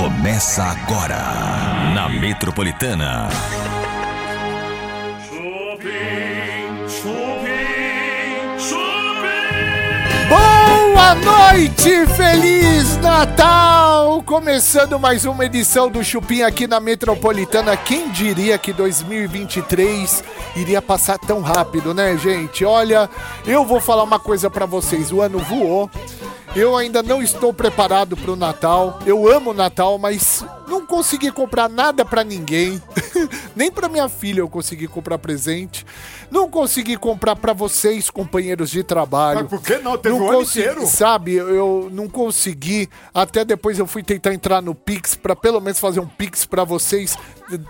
Começa agora na Metropolitana. Chupim, chupim, chupim. Boa noite, Feliz Natal! Começando mais uma edição do Chupim aqui na Metropolitana. Quem diria que 2023 iria passar tão rápido, né, gente? Olha, eu vou falar uma coisa pra vocês: o ano voou. Eu ainda não estou preparado pro Natal. Eu amo o Natal, mas não consegui comprar nada pra ninguém. Nem pra minha filha eu consegui comprar presente. Não consegui comprar pra vocês, companheiros de trabalho. Mas por que não? Teve Não o ano consegui- inteiro. Sabe, eu não consegui. Até depois eu fui tentar entrar no Pix pra pelo menos fazer um Pix pra vocês.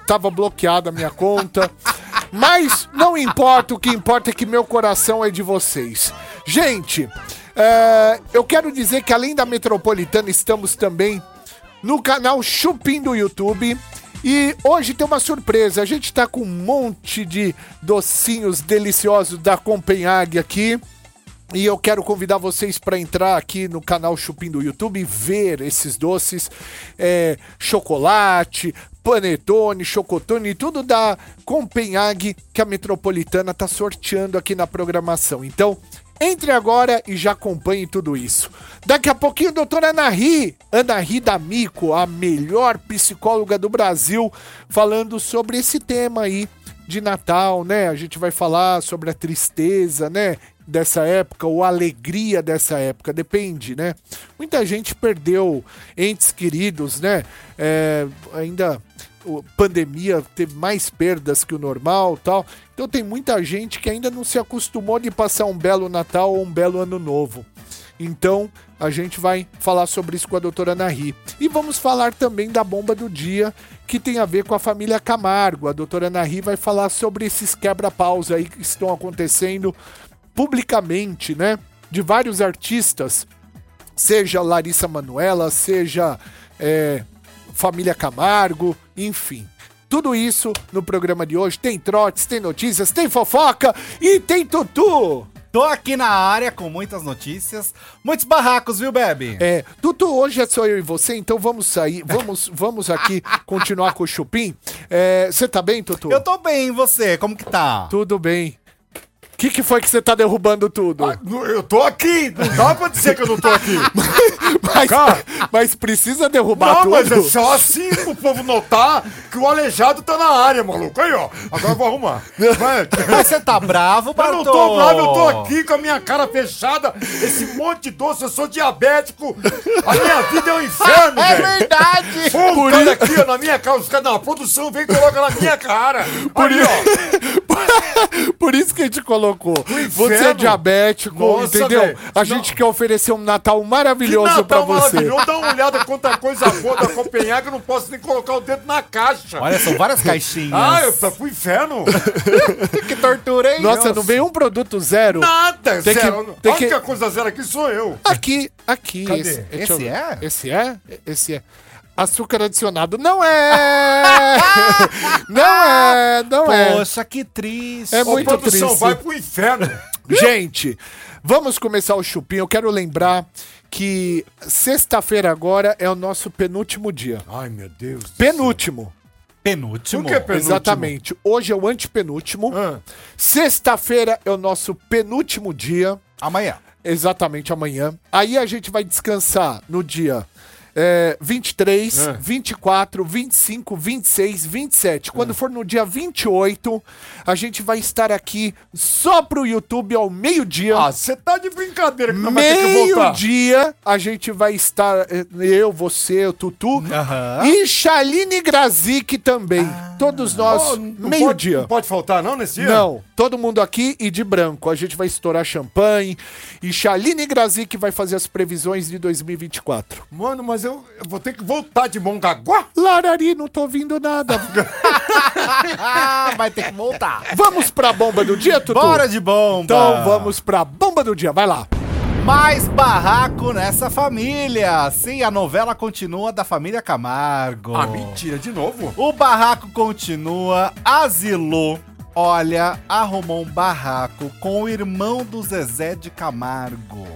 Tava bloqueada a minha conta. Mas não importa, o que importa é que meu coração é de vocês. Gente, é, eu quero dizer que além da Metropolitana, estamos também no canal Chupim do YouTube. E hoje tem uma surpresa. A gente tá com um monte de docinhos deliciosos da Copenhague aqui. E eu quero convidar vocês para entrar aqui no canal Chupim do YouTube e ver esses doces. É, chocolate, panetone, chocotone, tudo da Copenhague que a Metropolitana tá sorteando aqui na programação. Então, entre agora e já acompanhe tudo isso. Daqui a pouquinho, doutora Anahi, Anahi D'Amico, a melhor psicóloga do Brasil, falando sobre esse tema aí de Natal, né? A gente vai falar sobre a tristeza, né? Dessa época, ou a alegria dessa época, depende, né? Muita gente perdeu entes queridos, né? É, ainda pandemia teve mais perdas que o normal tal. Então tem muita gente que ainda não se acostumou de passar um belo Natal ou um belo Ano Novo. Então, a gente vai falar sobre isso com a doutora Nahi. E vamos falar também da bomba do dia, que tem a ver com a família Camargo. A doutora Nahi vai falar sobre esses quebra-paus aí que estão acontecendo publicamente, né? De vários artistas, seja Larissa Manuela, seja é, Família Camargo, enfim. Tudo isso no programa de hoje. Tem trotes, tem notícias, tem fofoca e tem tutu! Tô aqui na área com muitas notícias, muitos barracos, viu, Bebe? É, Tutu, hoje é só eu e você, então vamos sair, vamos, vamos aqui continuar com o Chupim. Você tá bem, Tutu? Eu tô bem, e você? Como que tá? Tudo bem. O que, que foi que você tá derrubando tudo? Não, Eu tô aqui, não dá pra dizer que eu não tô aqui. mas, mas precisa derrubar Não, tudo? mas é só assim pro povo notar que o aleijado tá na área, maluco. Aí, ó. Agora eu vou arrumar. Mas você tá bravo, Eu Bartô? não tô bravo, eu tô aqui com a minha cara fechada, esse monte de doce, eu sou diabético, a minha vida é um inferno, É verdade! Por cara isso- aqui, ó, na minha cara, os caras da produção vem e coloca na minha cara. Por aí, ó. Por isso que a gente colocou. Você é diabético, Nossa, entendeu? velho. A gente quer oferecer um Natal maravilhoso Que pra Natal você. maravilhoso, dá uma olhada quanta coisa boa da Copenhague, eu não posso nem colocar o dedo na caixa. Olha, são várias caixinhas. Ah, eu fui pro inferno. que tortura, hein? Nossa, não vem um produto zero? Nada, Tem que- zero. tem a que- única coisa zero aqui sou eu. Aqui, aqui. Cadê? Esse, Esse eu- é? Esse é? Esse é. Açúcar adicionado. Não é! não é, não é. Poxa, que triste. É Ô, muito produção, triste. vai pro inferno. Gente, vamos começar o chupim. Eu quero lembrar que sexta-feira agora é o nosso penúltimo dia. Ai, meu Deus. do Penúltimo. Penúltimo. Por que penúltimo? Exatamente. Hoje é o antepenúltimo. Ah. Sexta-feira é o nosso penúltimo dia. Amanhã. Exatamente amanhã. Aí a gente vai descansar no dia é, 23, É. 24, 25, 26, 27. Quando for no dia 28, a gente vai estar aqui só pro YouTube ao meio-dia. Ah, você tá de brincadeira que não vai ter que voltar. Meio-dia a gente vai estar, eh, eu, você, o Tutu Aham. e Shaline Grazik também. Todos nós, Oh, não pode- meio-dia. Não pode faltar, não, nesse dia? Não, todo mundo aqui e de branco. A gente vai estourar champanhe. E Shaline Grazik vai fazer as previsões de 2024. Mano, mas eu, eu vou ter que voltar de Mongaguá? Larari, não tô ouvindo nada. Ah, vai ter que voltar. vamos pra bomba do dia, Tutu? Bora de bomba. Então vamos pra bomba do dia, vai lá. Mais barraco nessa família. Sim, a novela continua da família Camargo. Ah, mentira, de novo? O barraco continua. Asilou. Olha, arrumou um barraco com o irmão do Zezé de Camargo.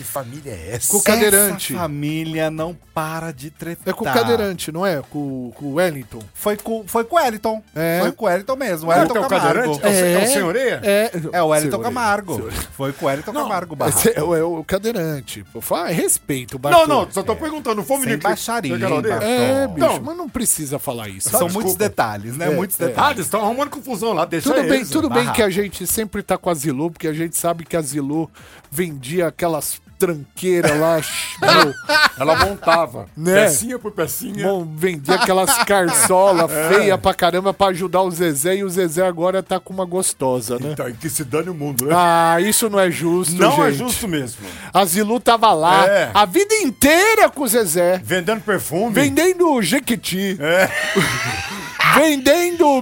Que família é essa? Com o cadeirante. Essa família não para de tretar. É com o cadeirante, não é? Com, com o Wellington. Foi com, foi com o Wellington. É. Foi com o Wellington mesmo. O É o Wellington teu Camargo. cadeirante? É o, é. o senhoreia? É, É o Wellington Senhoreia. Camargo. Foi com o Wellington Camargo, Barra. Esse é, o- é o cadeirante. Fala, respeito, Não, Bartô. não, só tô perguntando. Não foi o menino baixaria. É, bicho, Não. mas não precisa falar isso. São muitos detalhes, né? É, muitos é. Ah, detalhes. estão arrumando confusão lá, deixa Tudo bem, tudo bem que a gente sempre tá com a Zilu, porque a gente sabe que a Zilu vendia aquelas tranqueiras lá, meu, Ela montava, Né? pecinha por pecinha. bom, vendia aquelas carçola feia pra caramba pra ajudar o Zezé, e o Zezé agora tá com uma gostosa, né? Então, e que se dane o mundo, né? Ah, isso não é justo, não gente. é justo mesmo. A Zilu tava lá É. a vida inteira com o Zezé, Vendendo perfume. vendendo Jequiti, É. vendendo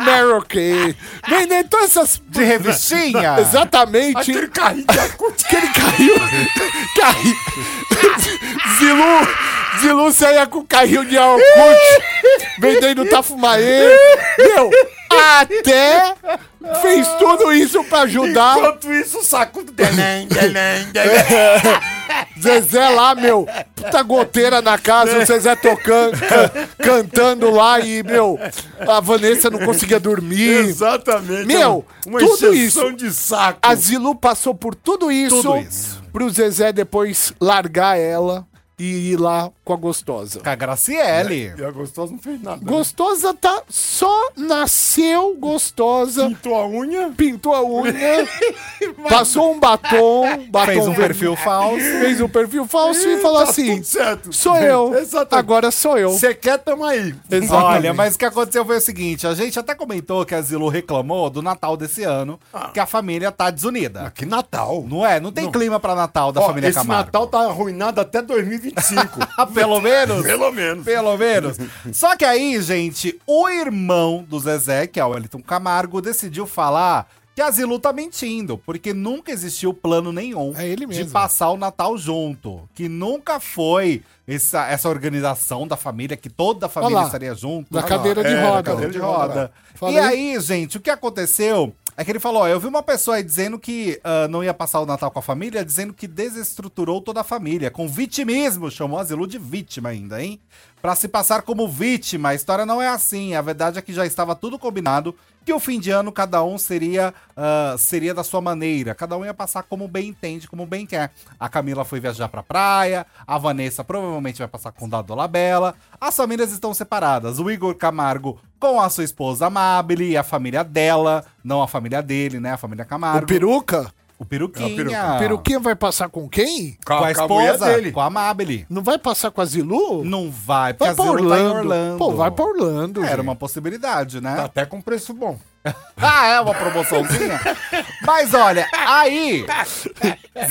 Kay, vendendo todas essas... De revistinha. Exatamente. Aquele carrinho de acute. que Zilu, Zilu saía com o carrinho de Alcute, vendendo Tafumaê. Meu, até fez tudo isso pra ajudar. Enquanto isso, o saco do Denem, Denem, Denem. Zezé lá, meu, puta goteira na casa, o Zezé tocando, can- cantando lá e, meu, a Vanessa não conseguia dormir. Exatamente. Meu, uma tudo encheção isso. de saco. A Zilu passou por tudo isso, Tudo isso. Pro Zezé depois largar ela e ir lá com a gostosa. Com a Graciele. E a gostosa não fez nada. né? Gostosa tá só nasceu gostosa, Pintou a unha. pintou a unha, passou um batom, batom Fez um perfil falso. fez um perfil falso e falou tá assim: tudo certo. "Sou eu. Exatamente. Agora sou eu". Você quer, tamo aí. Exatamente. Olha, mas o que aconteceu foi o seguinte: a gente até comentou que a Zilu reclamou do Natal desse ano, que a família tá desunida. Que Natal. Não é? Não tem Não. clima pra Natal da Ó, família esse Camargo. Natal tá arruinado até 2025. Pelo menos? Pelo menos. Pelo menos. Só que aí, gente, o irmão do Zezé, que é o Wellington Camargo, decidiu falar que a Zilu tá mentindo, porque nunca existiu plano nenhum É ele de passar o Natal junto. Que nunca foi essa, essa organização da família, que toda a família lá, estaria junto. na cadeira de É, roda. na cadeira de roda. Falei. E aí, gente, o que aconteceu é que ele falou: ó, eu vi uma pessoa aí dizendo que ah, não ia passar o Natal com a família, dizendo que desestruturou toda a família, com vitimismo, chamou a Zilu de vítima ainda, hein? Pra se passar como vítima. A história não é assim. A verdade é que já estava tudo combinado que o fim de ano cada um seria ah, seria da sua maneira. Cada um ia passar como bem entende, como bem quer. A Camila foi viajar pra praia, a Vanessa provavelmente vai passar com o Dado Labella. As famílias estão separadas. O Igor Camargo com a sua esposa Amabile e a família dela, não a família dele, né? A família Camargo. O peruca? O Peruquinha. É, o Peruca. O peruquinha vai passar com quem? Com a mulher esposa, com a Amabile. Não vai passar com a Zilu? Não vai, porque Vai a pra Zilu tá em Orlando. Orlando. Pô, vai pra Orlando. Era gente. uma possibilidade, né? Tá até com preço bom. Ah, é uma promoçãozinha? Mas olha, aí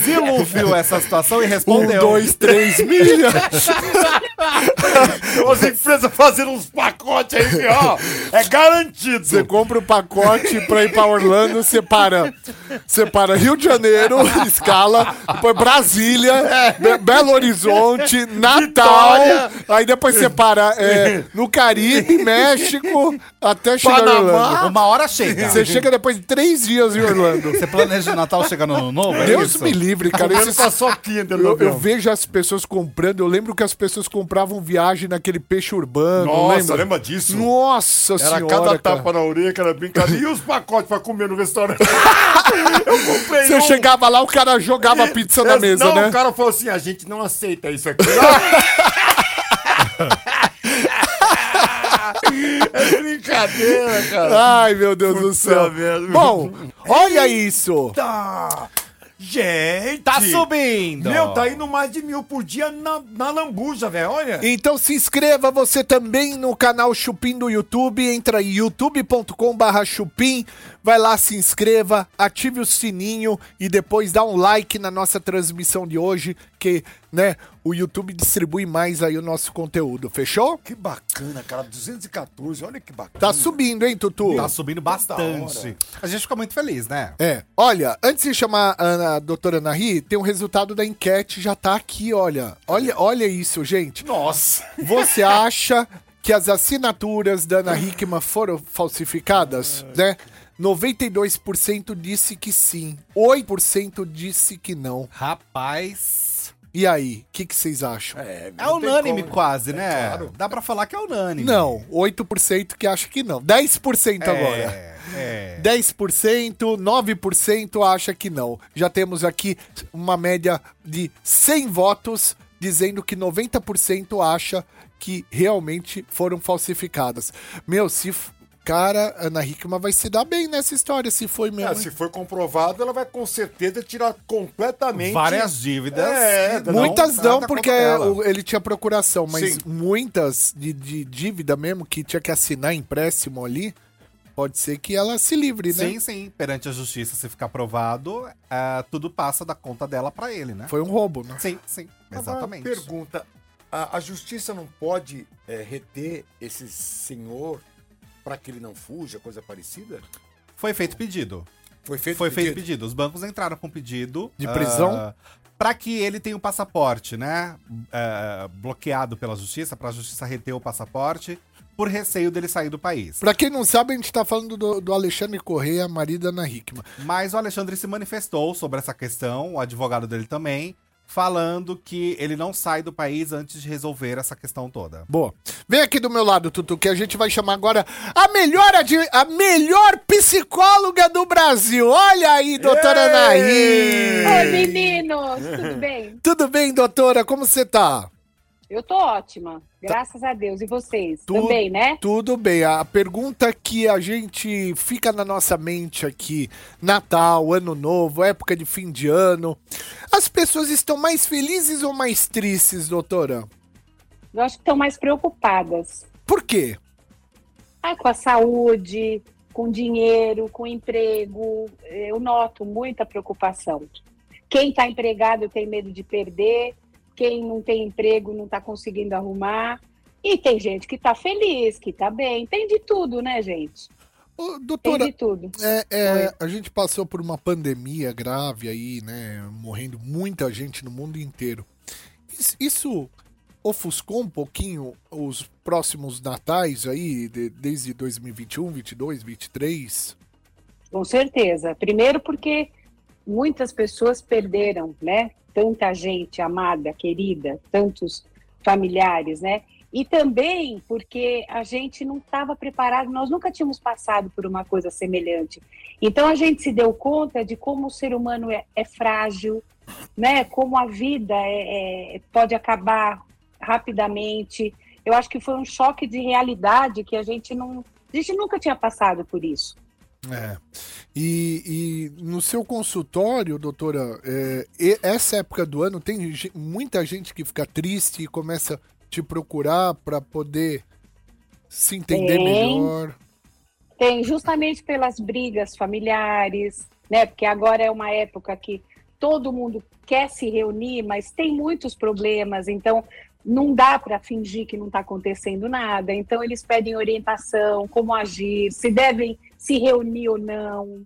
Zilu viu essa situação e Um, respondeu. dois, três milha. Tem umas empresas fazendo uns pacotes aí, ó. É garantido. Você compra o pacote pra ir pra Orlando, separa, separa Rio de Janeiro, escala, depois Brasília, Be- Belo Horizonte, Natal, Vitória. aí depois separa é, no Caribe, México, até chegar Panamá. Orlando. Uma hora chega. Você chega depois de três dias em Orlando. Você planeja o Natal chegar no novo? É Deus isso? me livre, cara. Paçoquinha dentro do Eu, eu vejo as pessoas comprando, eu lembro que as pessoas compravam viagem naquele peixe urbano. Nossa, lembra? lembra disso? Nossa Era senhora. cada cara. tapa na orelha, que era brincadeira. E os pacotes pra comer no restaurante? eu comprei Você um. chegava lá, o cara jogava a pizza na Esse- mesa, não, né? o cara falou assim, a gente não aceita isso aqui. é brincadeira, cara. Ai, meu Deus do Puta céu. merda. Bom, olha isso. Tá. Gente. Tá subindo. Meu, tá indo mais de mil por dia na, na lambuja, velho. Olha. Então se inscreva você também no canal Chupim do YouTube. Entra em youtube.com barra chupim. Vai lá, se inscreva, ative o sininho e depois dá um like na nossa transmissão de hoje, que, né, o YouTube distribui mais aí o nosso conteúdo, fechou? Que bacana, cara. 214, olha que bacana. Tá subindo, hein, Tutu? Tá subindo bastante. A gente fica muito feliz, né? É, olha, antes de chamar a, Ana- a doutora Nahi, tem um resultado da enquete, já tá aqui, olha. Olha, olha isso, gente. Nossa. Você acha que as assinaturas da Ana Hickman foram falsificadas, né? 92% disse que sim, 8% disse que não. Rapaz. E aí, o que, que vocês acham? É, É unânime como. quase, É né? claro. Dá pra falar que é unânime. Não, 8% que acha que não. 10% É, agora. É. 10%, 9% acha que não. Já temos aqui uma média de 100 votos dizendo que 90% acha que realmente foram falsificadas. Meu, se cara, Ana Hickman vai se dar bem nessa história se foi mesmo. É, se for comprovado, ela vai com certeza tirar completamente. Várias dívidas. É, não, Muitas não, porque ele tinha procuração, mas Sim. muitas de, de dívida mesmo que tinha que assinar empréstimo ali, pode ser que ela se livre, né? Sim, sim. Perante a justiça, se ficar provado, é, tudo passa da conta dela pra ele, né? Foi um roubo, né? Sim, sim. Agora, Exatamente. pergunta: a, a justiça não pode é, reter esse senhor para que ele não fuja, coisa parecida? Foi feito pedido. Foi feito Foi feito pedido? pedido. Os bancos entraram com pedido. De prisão? ah, Pra que ele tenha o passaporte, né? ah, bloqueado pela justiça, pra justiça reter o passaporte, por receio dele sair do país. Pra quem não sabe, a gente tá falando do, do Alexandre Correia, marido da Ana Hickman. Mas o Alexandre se manifestou sobre essa questão, o advogado dele também, falando que ele não sai do país antes de resolver essa questão toda. Boa. Vem aqui do meu lado, Tutu, que a gente vai chamar agora a melhor, a melhor psicóloga do Brasil. Olha aí, doutora Ei! Anaí. Oi, meninos, tudo bem? Tudo bem, doutora? Como você tá? Eu tô ótima, graças a Deus. E vocês? Tudo- Também, né? Tudo bem. A pergunta que a gente fica na nossa mente aqui, Natal, Ano Novo, época de fim de ano, as pessoas estão mais felizes ou mais tristes, doutora? Eu acho que estão mais preocupadas. Por quê? Ah, com a saúde, com dinheiro, com emprego. Eu noto muita preocupação. Quem está empregado tem medo de perder, quem não tem emprego não está conseguindo arrumar. E tem gente que está feliz, que está bem. Tem de tudo, né, gente? Ô, Tem doutora, de tudo. É, é, a gente passou por uma pandemia grave aí, né? Morrendo muita gente no mundo inteiro. Isso, isso ofuscou um pouquinho os próximos natais aí, de- desde 2021, 22, 23? Com certeza. Primeiro porque muitas pessoas perderam, né? Tanta gente amada, querida, tantos familiares, né? E também porque a gente não estava preparado, nós nunca tínhamos passado por uma coisa semelhante. Então a gente se deu conta de como o ser humano é, é frágil, né? Como a vida é- é- pode acabar rapidamente. Eu acho que foi um choque de realidade que a gente não, a gente nunca tinha passado por isso. É. E, e no seu consultório, doutora, é, essa época do ano tem muita gente que fica triste e começa a te procurar para poder se entender Tem. melhor. Tem justamente pelas brigas familiares, né? Porque agora é uma época que todo mundo quer se reunir, mas tem muitos problemas, então não dá para fingir que não está acontecendo nada. Então eles pedem orientação, como agir, se devem se reunir ou não,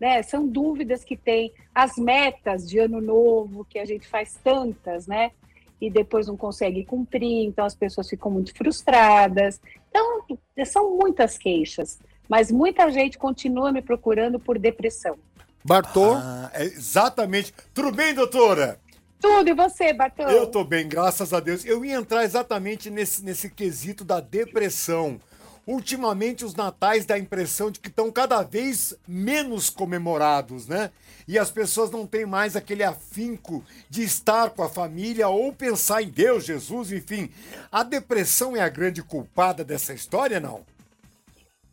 né? São dúvidas que tem. As metas de ano novo, que a gente faz tantas, né? E depois não consegue cumprir, então as pessoas ficam muito frustradas. Então, são muitas queixas mas muita gente continua me procurando por depressão. Bartô, Ah, é exatamente. Tudo bem, doutora? Tudo, e você, Bartão? Eu tô bem, graças a Deus. Eu ia entrar exatamente nesse, nesse quesito da depressão. Ultimamente, os natais dá a impressão de que estão cada vez menos comemorados, né? E as pessoas não têm mais aquele afinco de estar com a família ou pensar em Deus, Jesus, enfim. A depressão é a grande culpada dessa história, não?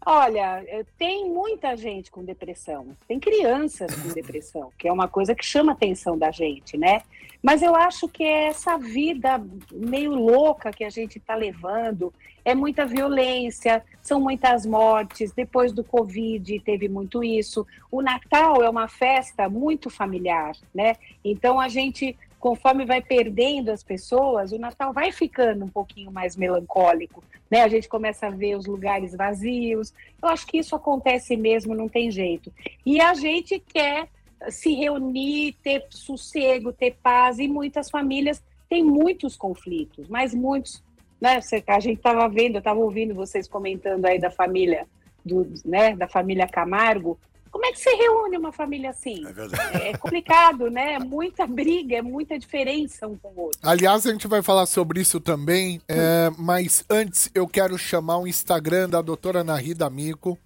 Olha, eh, tem muita gente com depressão, tem crianças com depressão, que é uma coisa que chama a atenção da gente, né? Mas eu acho que é essa vida meio louca que a gente está levando, é muita violência, são muitas mortes. Depois do Covid teve muito isso. O Natal é uma festa muito familiar, né? Então a gente, conforme vai perdendo as pessoas, o Natal vai ficando um pouquinho mais melancólico, né? A gente começa a ver os lugares vazios. Eu acho que isso acontece mesmo, não tem jeito. E a gente quer se reunir, ter sossego, ter paz, e muitas famílias têm muitos conflitos, mas muitos, né? A gente estava vendo, eu estava ouvindo vocês comentando aí da família, do, né, da família Camargo. Como é que se reúne uma família assim? É verdade. É complicado, né? É muita briga, é muita diferença um com o outro. Aliás, a gente vai falar sobre isso também, é, mas antes eu quero chamar o Instagram da doutora Ana Rida Mico.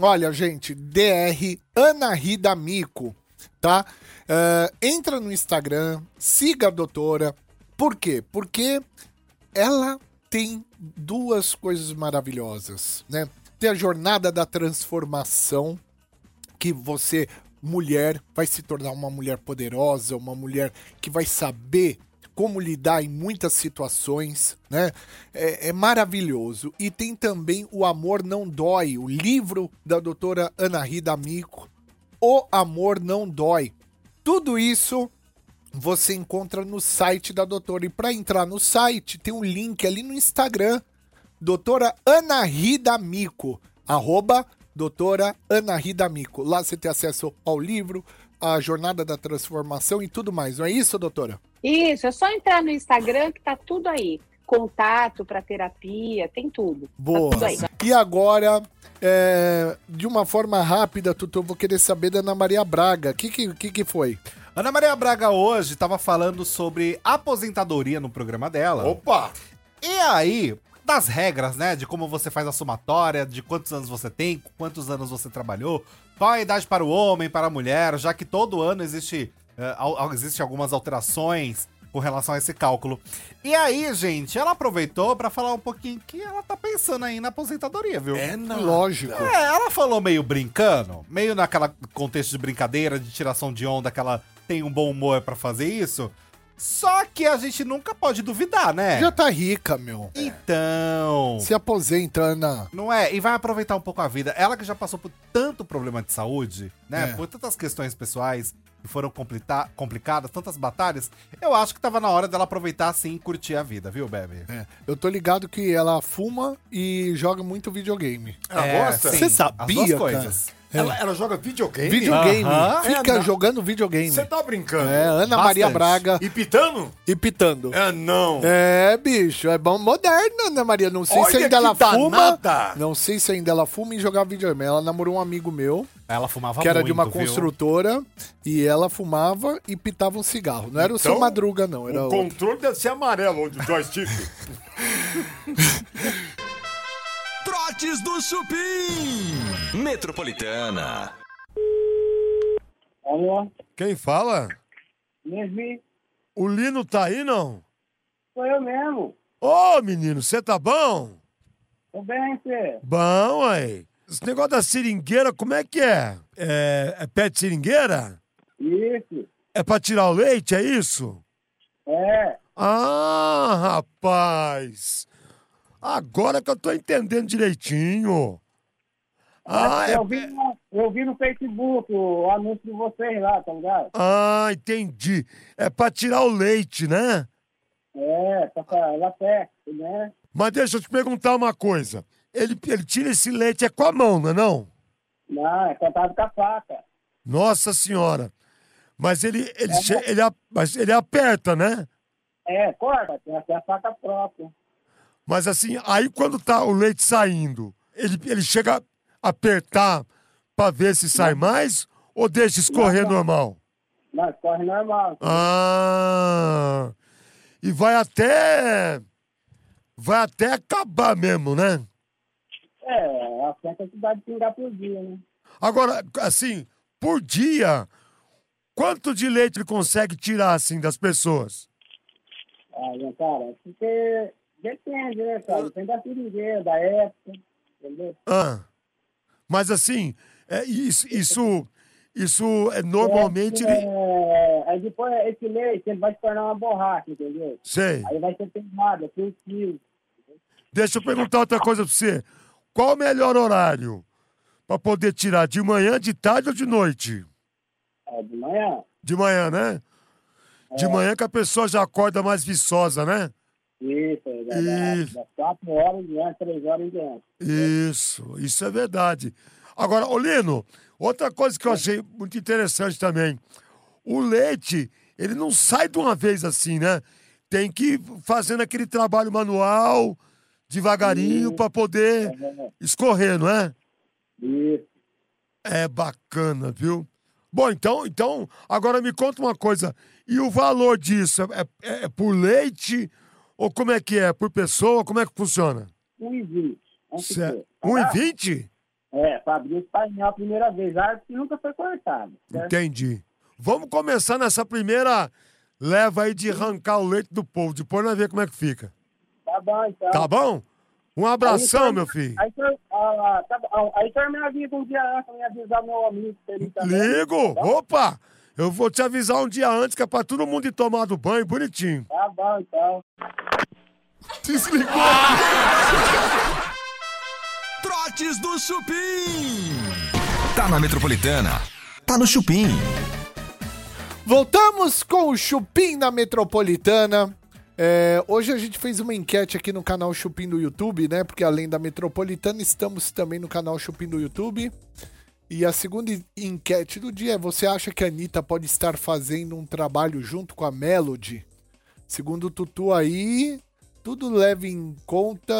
Olha, gente, DR Ana Rida Mico, tá? É, entra no Instagram, siga a doutora. Por quê? Porque ela tem duas coisas maravilhosas, né? Tem a jornada da transformação, que você, mulher, vai se tornar uma mulher poderosa, uma mulher que vai saber como lidar em muitas situações, né? É, é maravilhoso. E tem também O Amor Não Dói, o livro da doutora Ana Rida Amico. O Amor Não Dói. Tudo isso você encontra no site da doutora. E para entrar no site, tem um link ali no Instagram, doutora Ana Rida Mico, arroba doutora Ana Rida Mico. Lá você tem acesso ao livro, à jornada da transformação e tudo mais. Não é isso, doutora? Isso, é só entrar no Instagram que tá tudo aí. Contato para terapia, tem tudo. Boa. Tá tudo aí. E agora, é, de uma forma rápida, Tutu, eu vou querer saber da Ana Maria Braga. O que, que, que, que foi? Ana Maria Braga hoje tava falando sobre aposentadoria no programa dela. Opa! E aí, das regras, né? De como você faz a somatória, de quantos anos você tem, quantos anos você trabalhou, qual a idade para o homem, para a mulher, já que todo ano existe, al- al- existe algumas alterações com relação a esse cálculo. E aí, gente, ela aproveitou pra falar um pouquinho que ela tá pensando aí na aposentadoria, viu? É não. Lógico. É, ela falou meio brincando, meio naquela contexto de brincadeira, de tiração de onda, que ela tem um bom humor pra fazer isso. Só que a gente nunca pode duvidar, né? Já tá rica, meu. Então. Se aposenta, Ana. Não é? E vai aproveitar um pouco a vida. Ela que já passou por tanto problema de saúde, né? É. Por tantas questões pessoais que foram complicadas, tantas batalhas, eu acho que tava na hora dela aproveitar assim e curtir a vida, viu, Bebe? É, eu tô ligado que ela fuma e joga muito videogame. Ela É, gosta? sim, Você as sabia, duas cara? Coisas. Ela, ela joga videogame? Videogame. Aham. Fica É, jogando videogame. Você tá brincando? É, Ana Maria. Braga E pitando? e pitando. É, não. É, bicho, é bom moderno, Ana Maria. Não sei se Olha ainda que ela fuma. danada. Não sei se ainda ela fuma e jogar videogame. Ela namorou um amigo meu, Ela fumava que era muito, de uma viu? construtora, e ela fumava e pitava um cigarro. Não era o seu Então, Madruga, não. Era O outro. controle deve ser amarelo, onde o joystick. Do Chupim. Metropolitana. Alô, Quem fala? Mesmi, O Lino tá aí, não? sou eu mesmo. Ô, menino, você tá bom? Tô bem, você. Bom, aí. Esse negócio da seringueira, como é que é? É, é pé de seringueira? Isso, É pra tirar o leite, é isso? é. Ah, rapaz! Agora que eu tô entendendo direitinho. Ah, é... eu, vi no, eu vi no Facebook o anúncio de vocês lá, tá ligado? ah, entendi. É pra tirar o leite, né? É, pra lá perto, né? Mas deixa eu te perguntar uma coisa. Ele, ele tira esse leite é com a mão, não é não? Não, é cantado com a faca. Nossa senhora. Mas ele, ele, che- ele, a- mas ele aperta, né? É, corta, tem até a faca própria. Mas assim, aí quando tá o leite saindo, ele, ele chega a apertar pra ver se sai mais ou deixa escorrer normal? Não, corre normal. Ah! E vai até. Vai até acabar mesmo, né? É, a dá de pingar por dia, né? Agora, assim, por dia, quanto de leite ele consegue tirar, assim, das pessoas? Olha, cara, porque depende, né, cara? Depende da seringueira, da época, entendeu? Ah. Mas assim, é, isso, isso, isso é normalmente. ele- É, aí depois esse leite ele vai se tornar uma borracha, entendeu? Sei. Aí vai ser pesado, tem um quilo. Deixa eu perguntar outra coisa pra você. Qual o melhor horário pra poder tirar? De manhã, de tarde ou de noite? É, de manhã. De manhã, né? De manhã que a pessoa já acorda mais viçosa, né? Isso, é, da- Isso. da- das quatro horas três horas em diante. Isso, isso é verdade. Agora, Olino, outra coisa que eu achei muito interessante também. O leite, ele não sai de uma vez assim, né? Tem que ir fazendo aquele trabalho manual, devagarinho, para poder É, escorrer, não é? Isso. É bacana, viu? Bom, então, então, agora me conta uma coisa. E o valor disso? É, é- é por leite? Ou como é que é? Por pessoa? Como é que funciona? 1,20. Vamos Certo. supor. Tá? 1,20? É, para abrir esse painel a primeira vez. A arte que nunca foi cortada. Entendi. Vamos começar nessa primeira leva aí de arrancar o leite do povo. Depois nós ver como é que fica. Tá bom, então. Tá bom? Um abração, Aí, meu filho. Aí, senhor, ah, tá bom. aí, avisa um dia antes, me avisar meu amigo pra ele também. Ligo! Tá? Opa! Eu vou te avisar um dia antes, que é pra todo mundo ir tomar do banho bonitinho. Tá bom, então. Desligou! Trotes do Chupim. Tá na Metropolitana. Tá no Chupim. Voltamos com o Chupim na Metropolitana. É, hoje a gente fez uma enquete aqui no canal Chupim do YouTube, né? Porque além da Metropolitana, estamos também no canal Chupim do YouTube. E a segunda en- enquete do dia é: você acha que a Anitta pode estar fazendo um trabalho junto com a Melody? Segundo o Tutu aí, tudo leva em conta,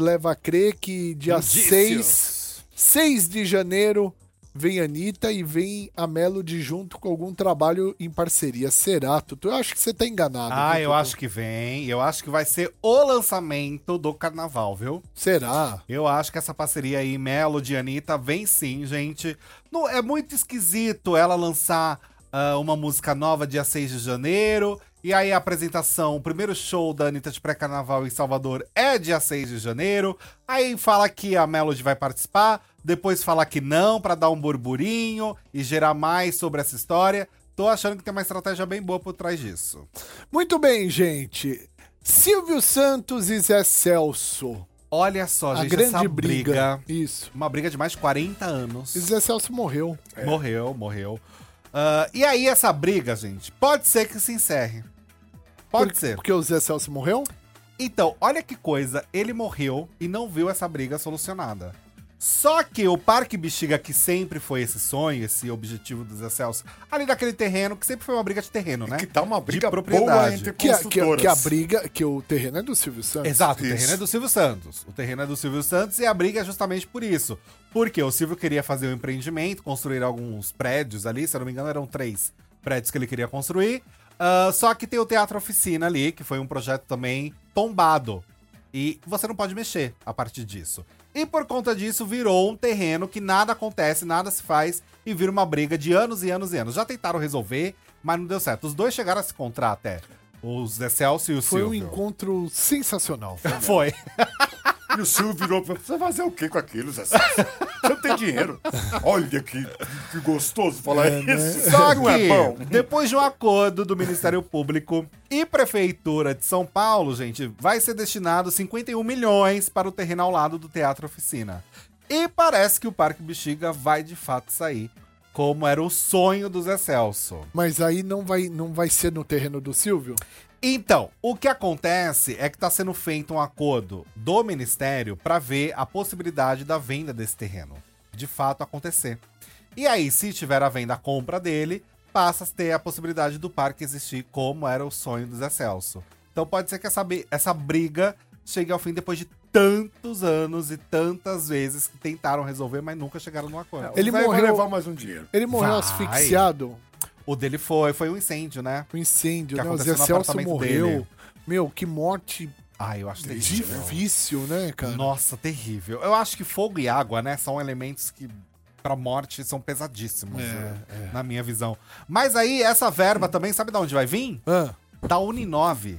leva a crer que dia 6, 6 de janeiro vem a Anitta e vem a Melody junto com algum trabalho em parceria. Será, Tutu? Eu acho que você tá enganado. Ah, viu, eu Tutu? acho que vem. Eu acho que vai ser o lançamento do carnaval, viu? Será? Eu acho que essa parceria aí, Melody e Anitta, vem sim, gente. Não, é muito esquisito ela lançar ah, uma música nova dia 6 de janeiro. E aí a apresentação, o primeiro show da Anitta de pré-carnaval em Salvador é dia 6 de janeiro. Aí fala que a Melody vai participar, depois fala que não, pra dar um burburinho e gerar mais sobre essa história. Tô achando que tem uma estratégia bem boa por trás disso. Muito bem, gente. Silvio Santos e Zé Celso. Olha só, a gente, grande essa briga. briga. Isso. Uma briga de mais de 40 anos. E Zé Celso morreu. Morreu, morreu. Ah, e aí, essa briga, gente, pode ser que se encerre. Pode Por- ser. Porque o Zé Celso morreu? Então, olha que coisa, ele morreu e não viu essa briga solucionada. Só que o Parque Bexiga, que sempre foi esse sonho, esse objetivo do Zé Celso, ali daquele terreno, que sempre foi uma briga de terreno, né? Que tá uma briga de boa propriedade. entre Que, a- que, que a briga, que o terreno é do Silvio Santos. Exato, o Isso. terreno é do Silvio Santos. O terreno é do Silvio Santos e a briga é justamente por isso. Porque o Silvio queria fazer um empreendimento, construir alguns prédios ali, se eu não me engano, eram três prédios que ele queria construir. Ah, só que tem o Teatro Oficina ali, que foi um projeto também tombado. E você não pode mexer a partir disso. E por conta disso, virou um terreno que nada acontece, nada se faz e vira uma briga de anos e anos e anos. Já tentaram resolver, mas não deu certo. Os dois chegaram a se encontrar até. O Zé Celso e o Foi um Silvio. encontro sensacional. Foi. E o Silvio virou pra você vai fazer o que com aquilo, Zé Celso? Você não tem dinheiro. Olha que, que gostoso falar isso. Só não é que, bom. depois de um acordo do Ministério Público e Prefeitura de São Paulo, gente, vai ser destinado 51 milhões para o terreno ao lado do Teatro Oficina. E parece que o Parque Bexiga vai de fato sair, como era o sonho do Zé Celso. Mas aí não vai, não vai ser no terreno do Silvio? Então, o que acontece é que está sendo feito um acordo do Ministério para ver a possibilidade da venda desse terreno de fato acontecer. E aí, se tiver a venda, a compra dele, passa a ter a possibilidade do parque existir como era o sonho do Zé Celso. Então pode ser que essa, essa briga chegue ao fim depois de tantos anos e tantas vezes que tentaram resolver, mas nunca chegaram num acordo. Ele morreu- levar mais um dinheiro. Ele morreu Vai. asfixiado. O dele foi, foi um incêndio, né? O incêndio, Que né? O aconteceu Zé no Celso apartamento morreu. dele. Meu, que morte Ah, eu acho terrível. difícil, né, cara? Nossa, terrível. Eu acho que fogo e água, né, são elementos que pra morte são pesadíssimos, né, na minha visão. Mas aí, essa verba também, sabe de onde vai vir? Ah, Da Uninove.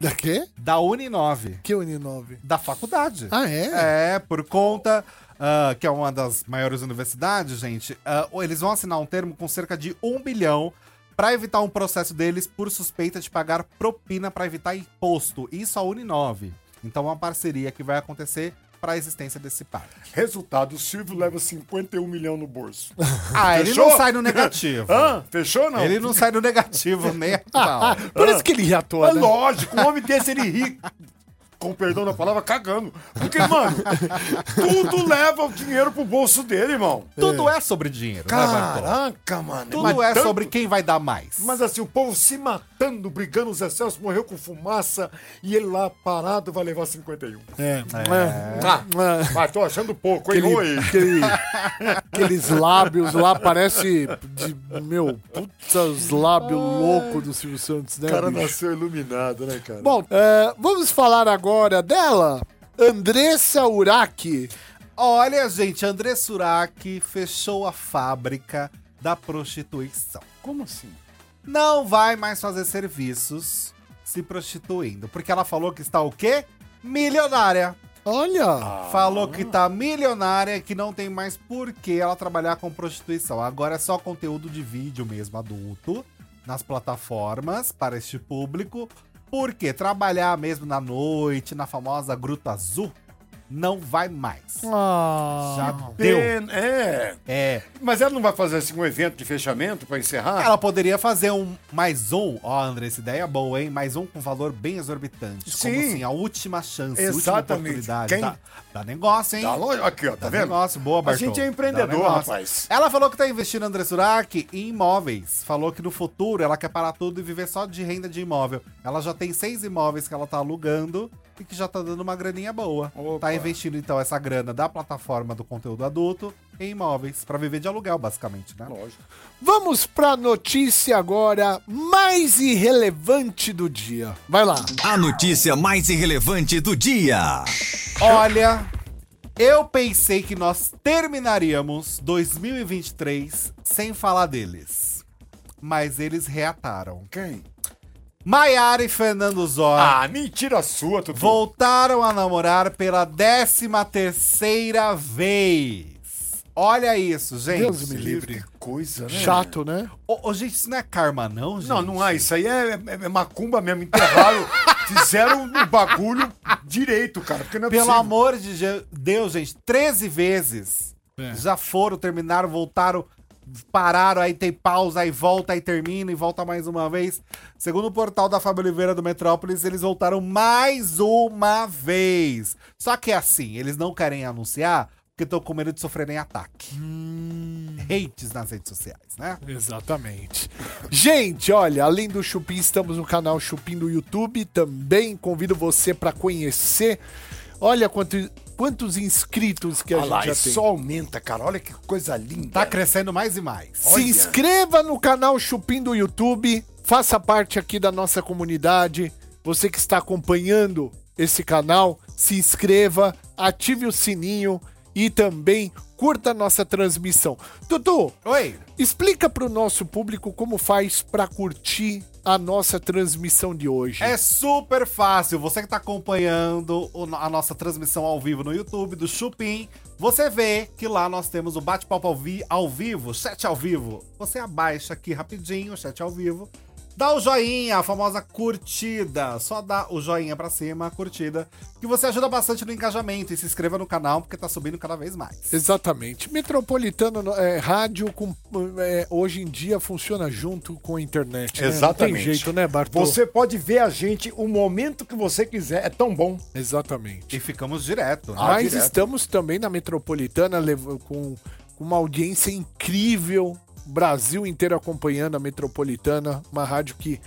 da quê? Da Uninove. Que Uninove? Da faculdade. Ah, é? É, por conta ah, que é uma das maiores universidades, gente, ah, eles vão assinar um termo com cerca de um bilhão para evitar um processo deles por suspeita de pagar propina para evitar imposto. Isso a Uninove. Então, é uma parceria que vai acontecer para a existência desse parque. Resultado, o Silvio leva 51 milhões no bolso. Ah, ele não sai no negativo. Hã? Fechou ou não? Ele não sai no negativo nem a pau. Por isso que ele já atua, É né? lógico, um homem desse ele ri. Com perdão da palavra, cagando. Porque, mano, tudo leva o dinheiro pro bolso dele, irmão. Tudo é sobre dinheiro, né? Caraca, mano. Tudo Mas é tanto- sobre quem vai dar mais. Mas assim, o povo se gritando, brigando, o Zé Celso morreu com fumaça e ele lá parado vai levar 51. É. Ah, É. mas tô achando pouco, hein? Aquele, aquele- aqueles lábios lá, parece de. Meu, puta, os lábios loucos do Silvio Santos, né? O cara bicho? nasceu iluminado, né, cara? Bom, é, vamos falar agora dela, Andressa Uraki. Olha, gente, André Surak fechou a fábrica da prostituição. como assim? Não vai mais fazer serviços se prostituindo. Porque ela falou que está o quê? Milionária. Olha, Falou que tá milionária e que não tem mais por que ela trabalhar com prostituição. Agora é só conteúdo de vídeo mesmo, adulto, nas plataformas para este público. Porque trabalhar mesmo na noite, na famosa Gruta Azul, não vai mais. ah, Já deu. É. É. Mas ela não vai fazer assim um evento de fechamento pra encerrar? Ela poderia fazer um mais um, ó, André, essa ideia é boa, hein? Mais um com valor bem exorbitante. Como Sim. assim, a última chance, a última Exatamente. oportunidade. Quem- Dá, dá negócio, hein? Dá longe- Aqui, ó, tá Dá vendo? negócio, boa, A Bartol. gente é empreendedor, rapaz. Ela falou que tá investindo, André Surak, em imóveis. Falou que no futuro ela quer parar tudo e viver só de renda de imóvel. Ela já tem seis imóveis que ela tá alugando e que já tá dando uma graninha boa. Opa. Tá investindo, então, essa grana da plataforma do conteúdo adulto em imóveis. Pra viver de aluguel, basicamente, né? Lógico. vamos pra notícia agora mais irrelevante do dia. Vai lá. A notícia mais irrelevante do dia. Olha, eu pensei que nós terminaríamos 2023 sem falar deles. Mas eles reataram. Quem? Maiara e Fernando Zor Ah, mentira sua, Tutu. voltaram a namorar pela 13 terceira vez. Olha isso, gente. Deus me livre. Que coisa, né? Chato, né? Ô, ô, gente, isso não é karma, não, gente? Não, não é. Isso aí é, é- é macumba mesmo. Enterraram, fizeram um bagulho direito, cara. Porque não é Pelo possível. amor de Deus, gente, 13 vezes. É. Já foram, terminaram, voltaram, pararam, aí tem pausa, aí volta, aí termina e volta mais uma vez. Segundo o portal da Fábio Oliveira do Metrópolis, eles voltaram mais uma vez. Só que é assim, eles não querem anunciar porque estão com medo de sofrerem ataque. Hates nas redes sociais, né? Exatamente. Gente, olha, além do Chupim, estamos no canal Chupim do YouTube. Também convido você para conhecer. Olha quanto, quantos inscritos que a Olha gente lá, já e tem. só aumenta, cara. Olha que coisa linda. Tá crescendo mais e mais. Se olha. inscreva no canal Chupim do YouTube. Faça parte aqui da nossa comunidade. Você que está acompanhando esse canal, se inscreva, ative o sininho e também curta a nossa transmissão. Tutu, Oi. Explica para o nosso público como faz para curtir a nossa transmissão de hoje. É super fácil. Você que tá acompanhando a nossa transmissão ao vivo no YouTube do Chupim, você vê que lá nós temos o bate-papo ao, vi- ao vivo, chat ao vivo. Você abaixa aqui rapidinho o chat ao vivo. Dá o joinha, a famosa curtida. Só dá o joinha pra cima, a curtida, que você ajuda bastante no engajamento. E se inscreva no canal, porque tá subindo cada vez mais. Exatamente. Metropolitano é, rádio com, é, hoje em dia funciona junto com a internet. né? Exatamente. Não tem jeito, né, Bartô? Você pode ver a gente o momento que você quiser. É tão bom. Exatamente. E ficamos direto, né? Mas direto. estamos também na Metropolitana com uma audiência incrível. Brasil inteiro acompanhando a Metropolitana, uma rádio que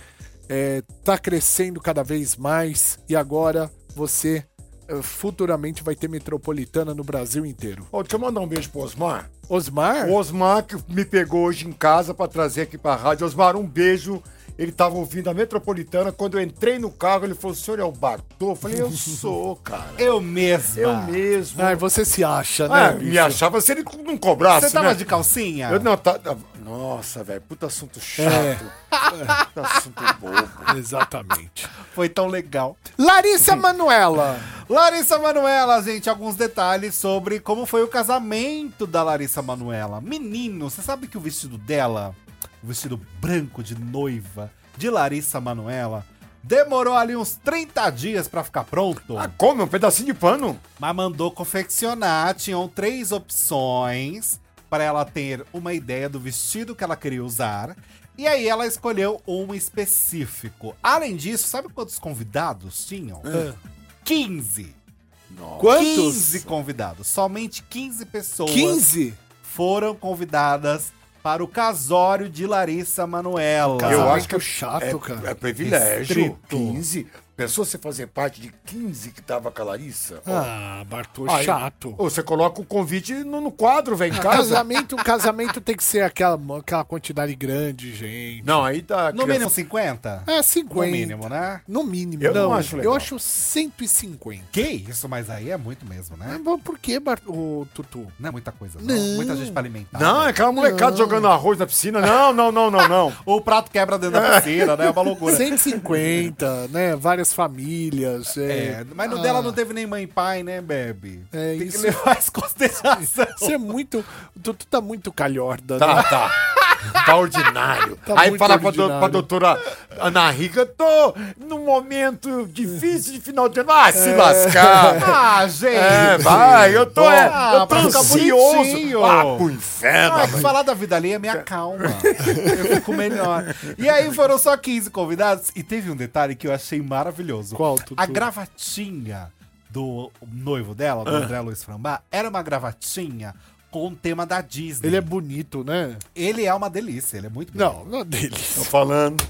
está crescendo cada vez mais e agora você eh, futuramente vai ter Metropolitana no Brasil inteiro. Ô, deixa eu mandar um beijo pro Osmar. Osmar? O Osmar que me pegou hoje em casa pra trazer aqui pra rádio. Osmar, um beijo. Ele tava ouvindo a Metropolitana. Quando eu entrei no carro, ele falou: o senhor é o Bartô? Eu falei, eu sou, cara. Eu mesma. Eu mesmo. Ai, você se acha, né? Ah, bicho? me achava se ele não cobrasse. Você tava né? de calcinha? Eu não, tá. Nossa, velho, puta assunto chato. É. Puta assunto bobo. Exatamente. Foi tão legal. Larissa Manuela. Larissa Manuela, gente, alguns detalhes sobre como foi o casamento da Larissa Manuela. Menino, você sabe que o vestido dela, o vestido branco de noiva de Larissa Manuela, demorou ali uns 30 dias pra ficar pronto? Ah, como? Um pedacinho de pano? Mas mandou confeccionar, tinham três opções para ela ter uma ideia do vestido que ela queria usar. E aí ela escolheu um específico. Além disso, sabe quantos convidados tinham? 15. Quantos? 15 convidados. Somente 15 pessoas 15? foram convidadas para o casório de Larissa Manoela. Eu acho que Casamento chato, cara. É privilégio. Restrito. 15. Pensou você fazer parte de 15 que tava com a Larissa? Ah, Bartô, Aí, chato. ô, Você coloca o convite no, no quadro, vem em casa. Casamento, casamento tem que ser aquela, aquela quantidade grande de gente. Não, aí tá. No mínimo 50? É 50. No mínimo, né? No mínimo. Eu não não, acho legal. Eu acho 150. Que isso, mas aí é muito mesmo, né? Mas por que, Bart... o Tutu? Não é muita coisa, não. Não. Muita gente pra alimentar. Não, é né? aquela molecada jogando arroz na piscina. Não, não, não, não, não. O prato quebra dentro da piscina, né? É uma loucura. 150, né? Várias famílias. É, É, mas no Ah, dela não teve nem mãe e pai, né, Bebe? É, Tem isso- que levar isso em consideração. Isso é muito. O Tutu tá muito calhorda, né? Tá, tá. Tá ordinário. Tá aí fala pra, do, pra doutora Ana Rica, tô num momento difícil de final de ano. Vai se lascar. Ah, gente! É, vai, eu tô, é, Ah, eu tô ansioso. Ah, pro inferno. Ah, que falar da vida alheia me acalma. eu fico melhor. E aí foram só 15 convidados. E teve um detalhe que eu achei maravilhoso. Qual, Tutu? A gravatinha do noivo dela, Ah. do André Luiz Frambá, era uma gravatinha com o tema da Disney. Ele é bonito, né? Ele é uma delícia, ele é muito bonito. Não, não é dele. Tô falando.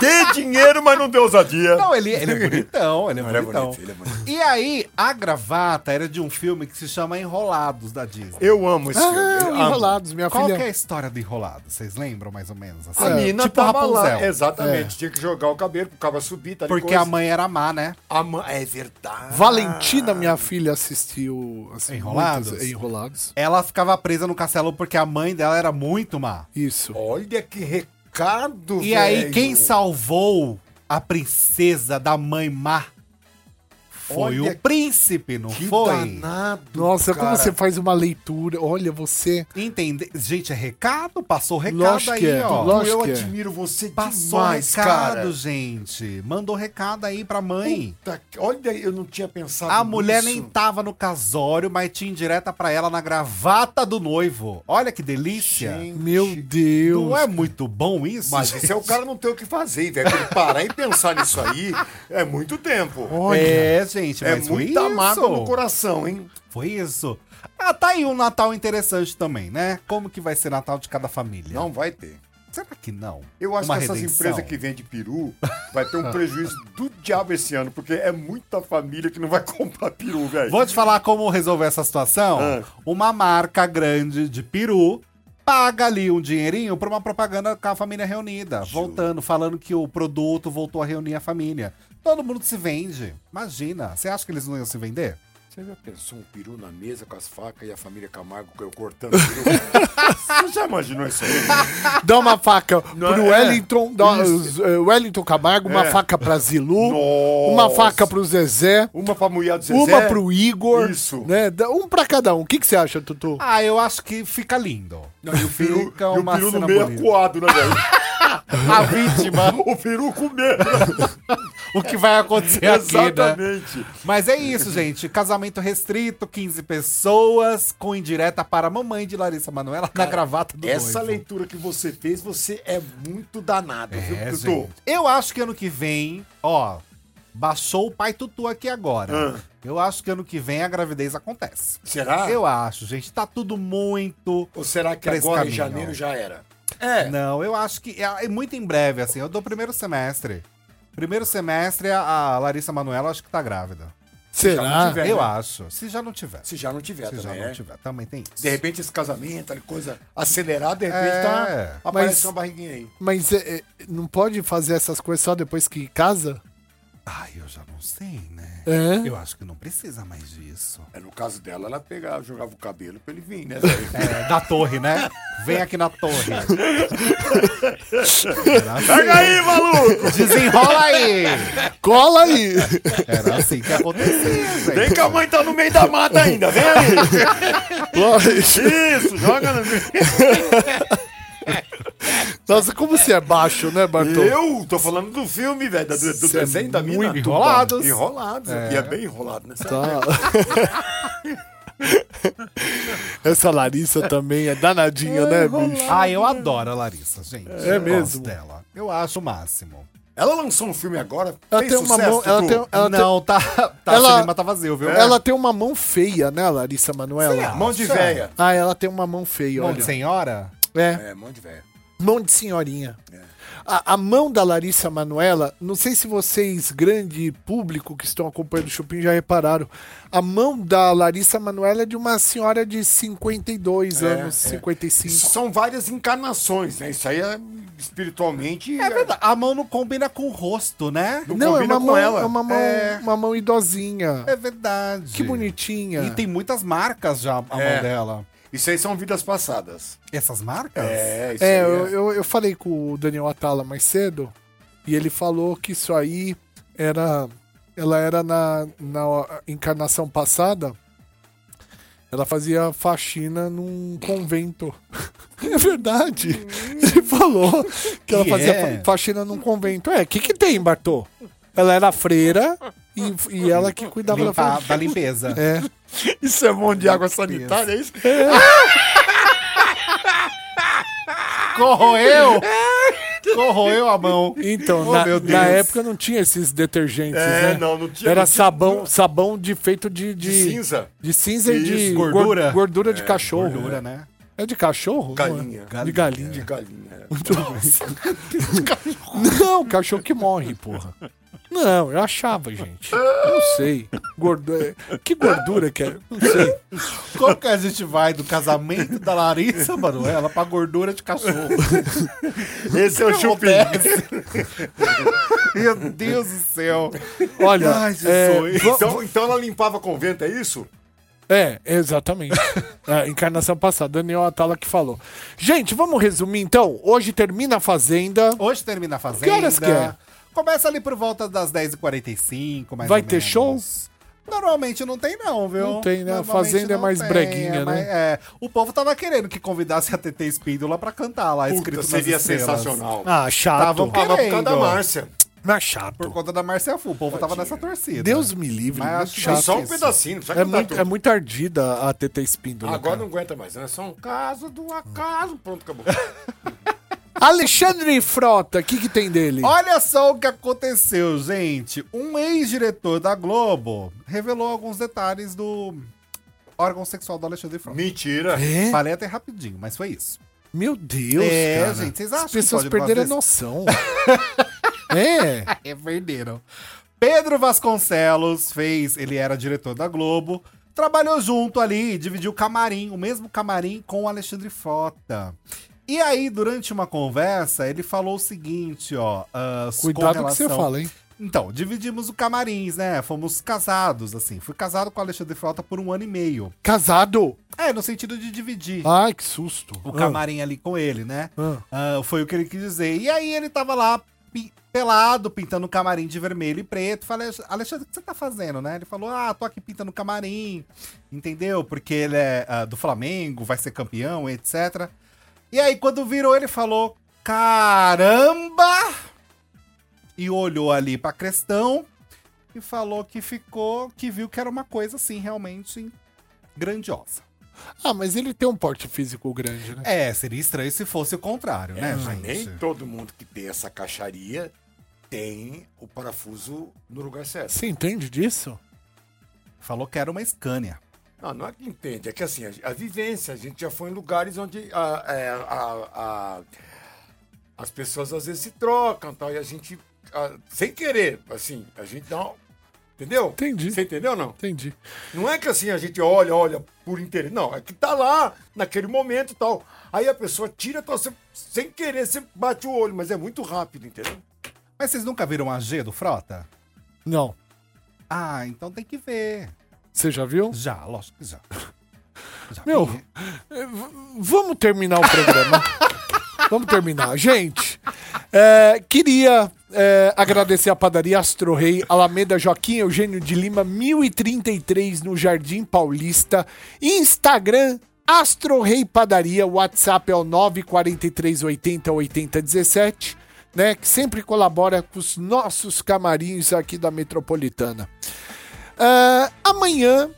Dê dinheiro, mas não dê ousadia. Não, ele, ele é bonitão, ele é Ele é bonitão. bonito, ele é bonito. E aí, a gravata era de um filme que se chama Enrolados, da Disney. Eu amo esse filme. Ah, eu amo. enrolados, minha Qual filha. que é a história do Enrolados? Vocês lembram mais ou menos? assim? A mina tipo tava Rapunzel. lá. Exatamente. Tinha que jogar o cabelo pro cabo subir. Tá Porque coisa. a mãe era má, né? A mãe. É verdade. Valentina, minha filha, assistiu. assim, Enrolados? muitas- Enrolados. Ela ficava presa no castelo porque a mãe dela era muito má. Isso. Olha que recado, E aí, quem salvou a princesa da mãe má foi Olha o príncipe, não Que foi? danado, Nossa, como cara. você faz uma leitura. Olha, você. Entende? Gente, é recado? Passou recado Lógico aí, que é, ó. lógico. Eu que é. admiro você Passou demais, recado, cara. gente. Mandou recado aí pra mãe. Puta olha, eu não tinha pensado A mulher nisso. nem tava no casório, mas tinha indireta pra ela na gravata do noivo. Olha que delícia. Gente, Meu Deus. Não é muito bom isso? Mas gente? isso é o cara não ter o que fazer, velho. Parar e pensar nisso aí é muito tempo. É, gente, é mas muita mágoa no coração, hein? Foi isso. Ah, tá aí um Natal interessante também, né? Como que vai ser Natal de cada família? Não vai ter. Será que não? Eu acho Uma que essas redenção? empresas que vendem peru vai ter um prejuízo do diabo esse ano, porque é muita família que não vai comprar peru, velho. Vou te falar como resolver essa situação. Ah. Uma marca grande de peru paga ali um dinheirinho pra uma propaganda com a família reunida, voltando, falando que o produto voltou a reunir a família. Todo mundo se vende. Imagina. Você acha que eles não iam se vender? Você já pensou um peru na mesa com as facas e a família Camargo eu cortando o peru? Você já imaginou isso aí? Dá uma faca Não, pro é. Wellington, dá, eh, Wellington Camargo, uma É. faca pra Zilu, Nossa. uma faca pro Zezé, Uma pra mulher do Zezé. uma pro Igor. Isso. Né? Dá Um pra cada um. O que, que você acha, Tutu? Ah, eu acho que fica lindo. Não, e o peru, Fica e o uma peru no meio bonita. acuado, né, velho? A vítima. o peru com medo. o que vai acontecer aqui, né? Exatamente. Mas é isso, gente. Casamento restrito, 15 pessoas, com indireta para a mamãe de Larissa Manoela na gravata do Essa noivo. leitura que você fez, você é muito danado, viu, É, Tutu? gente. Eu acho que ano que vem, ó, baixou o pai Tutu aqui agora. Ah. Eu acho que ano que vem a gravidez acontece. Será? Eu acho, gente. Tá tudo muito. Ou será que agora em caminho. janeiro já era? É. Não, eu acho que é, é muito em breve, assim. Eu dou primeiro semestre. Primeiro semestre, a, Larissa Manoela acho que tá grávida. já não Será? tiver. Eu né? acho. Se já não tiver. Se já não tiver Se já também, não é. tiver. Também tem isso. De repente esse casamento, coisa acelerada, de repente É. tá, aparece Mas- uma barriguinha aí. Mas é, é, não pode fazer essas coisas só depois que casa? Ai, eu já não sei, né? É? Eu acho que não precisa mais disso. É, no caso dela, ela pegava, jogava o cabelo pra ele vir, né? É, da torre, né? Vem aqui na torre. Pega aí, maluco! Desenrola aí! Cola aí! Era assim que acontecia, gente. Vem que a mãe tá no meio da mata ainda, vem aí! Lógico. Isso, joga no Nossa, como você é baixo, né, Bartô? Eu tô falando do filme, velho, do, do é desenho da mina. muito Enrolados. Enrolados. E é bem enrolado, né? Tá. Essa Larissa também é danadinha, né, bicho? Ah, eu adoro a Larissa, gente. É Eu mesmo? gosto dela. Eu acho o máximo. Ela lançou um filme agora. Ela tem uma sucesso, mão. Ela tem, ela tem- não, tá, tá Ela- o cinema tá vazio, viu? ela tem uma mão feia, né, Larissa Manoela? Mão de véia. Ah, ela tem uma mão feia, Mão olha. de senhora? É, É, mão de véia. Mão de senhorinha. A, a mão da Larissa Manoela, não sei se vocês, grande público que estão acompanhando o Chupim, já repararam. A mão da Larissa Manoela é de uma senhora de 52 anos, é. 55. Isso são várias encarnações, né? Isso aí é espiritualmente. É verdade. A mão não combina com o rosto, né? Não Não, é combina uma, com mão, ela. é uma mão, É. uma mão idosinha. É verdade. Que bonitinha. E tem muitas marcas já a É. mão dela. Isso aí são vidas passadas. Essas marcas? É, isso É, aí eu, eu, eu falei com o Daniel Atala mais cedo e ele falou que isso aí era. Ela era na, na encarnação passada. Ela fazia faxina num convento. É verdade. Ele falou que ela fazia é? fa- faxina num convento. É, o que, que tem, Bartô? Ela era freira e, e ela que cuidava da Limpa- faxina. da limpeza. É. Isso é mão de água sanitária, é isso? Corroeu! Corroeu a mão. Então, Oh, na, na época não tinha esses detergentes, É, né? não, não tinha. Era não tinha- sabão, sabão de feito de, de, De cinza. de cinza e de gordura. gordura de cachorro. Gordura, né? É de cachorro? Galinha. Não é? De galinha. De galinha. é. Bem. Não, cachorro que morre, porra. Não, eu achava, gente. Não sei. Gordura, que gordura que é? Não sei. Como que a gente vai do casamento da Larissa Manoela pra gordura de cachorro? Esse é o chupim. Meu Deus do céu. Olha, Ai, é, Então, então ela limpava convento, é isso? É, exatamente. É, encarnação passada, Daniel Atala que falou. Gente, vamos resumir então. Hoje termina a Fazenda. Hoje termina a Fazenda. Que horas que é? Começa ali por volta das 10h45, mais Vai ou ter menos. show? Normalmente não tem não, viu? Não tem, né? A Fazenda é mais breguinha, né? mas, é. O povo tava querendo que convidasse a TT Espíndola pra cantar lá, escrito Puta, nas seria sensacional. Ah, chato. Tavam Ah, mas por causa querendo. da Márcia. Mas chato. Por conta da Marcia Fu, o povo tava nessa torcida. Deus me livre, Mas muito É chato. só um isso. pedacinho, não É muito, tudo. é muito ardida a TT Espíndola. Agora cara. não aguenta mais, né? Só um caso do acaso. Pronto, acabou. Alexandre Frota, o que, que tem dele? Olha só o que aconteceu, gente. Um ex-diretor da Globo revelou alguns detalhes do órgão sexual do Alexandre Frota. Mentira. É? Falei até rapidinho, mas foi isso. Meu Deus, É, cara. gente, vocês acham As que pessoas pode perderam a noção. é. É, perderam. Pedro Vasconcelos fez, ele era diretor da Globo, trabalhou junto ali, dividiu o camarim, o mesmo camarim com o Alexandre Frota. E aí, durante uma conversa, ele falou o seguinte, ó. ah, com Cuidado com o que você relação- fala, hein? Então, dividimos o camarins, né? Fomos casados, assim. Fui casado com o Alexandre Frota por um ano e meio. Casado. É, no sentido de dividir Ai, que susto. o camarim ali com ele, né? Ah. Ah, foi o que ele quis dizer. E aí ele tava lá pelado, pintando o camarim de vermelho e preto. Falei, Alexandre, o que você tá fazendo, né? Ele falou, ah, tô aqui pintando o camarim, entendeu? Porque ele é ah, do Flamengo, vai ser campeão, etc. E aí, quando virou, ele falou, caramba! E olhou ali pra questão e falou que ficou, que viu que era uma coisa, assim, realmente grandiosa. Ah, mas ele tem um porte físico grande, né? É, seria estranho se fosse o contrário, né, Mas nem gente? todo mundo que tem essa caixaria tem o parafuso no lugar certo. Você entende disso? Falou que era uma Scania. Não, não é que entende, é que assim, a, a vivência, a gente já foi em lugares onde a- é, a- a- as pessoas às vezes se trocam tal, e a gente, a- sem querer, assim, a gente dá um- Entendeu? Entendi. Você entendeu ou não? Entendi. Não é que assim a gente olha, olha por interesse. Não, é que tá lá, naquele momento e tal. Aí a pessoa tira, tal, você, sem querer, você bate o olho, mas é muito rápido, entendeu? Mas vocês nunca viram a G do Frota? Não. Ah, então tem que ver. Você já viu? Já, lógico que já. Já Meu, eh, vamos terminar o programa. vamos terminar. Gente, é, queria é, agradecer a padaria Astro Rei, Alameda Joaquim Eugênio de Lima, 1033 no Jardim Paulista. Instagram Astro Rei Padaria, WhatsApp é o 94380 8017, né? Que sempre colabora com os nossos camarins aqui da Metropolitana. Ah, amanhã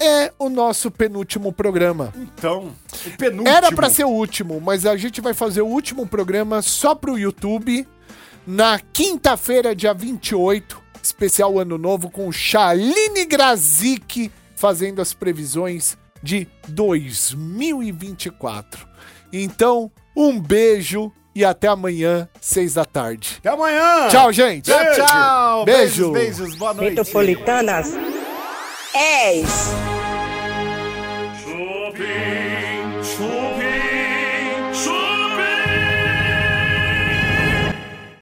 é o nosso penúltimo programa. Então, o penúltimo. Era pra ser o último, mas a gente vai fazer o último programa só pro YouTube, na quinta-feira, dia 28, especial Ano Novo, com Shaline Grazik fazendo as previsões de 2024. Então, um beijo e até amanhã, seis da tarde. Até amanhã! Tchau, gente! Tchau, tchau. Beijo. Beijos, beijos. Boa noite. Metropolitanas 10.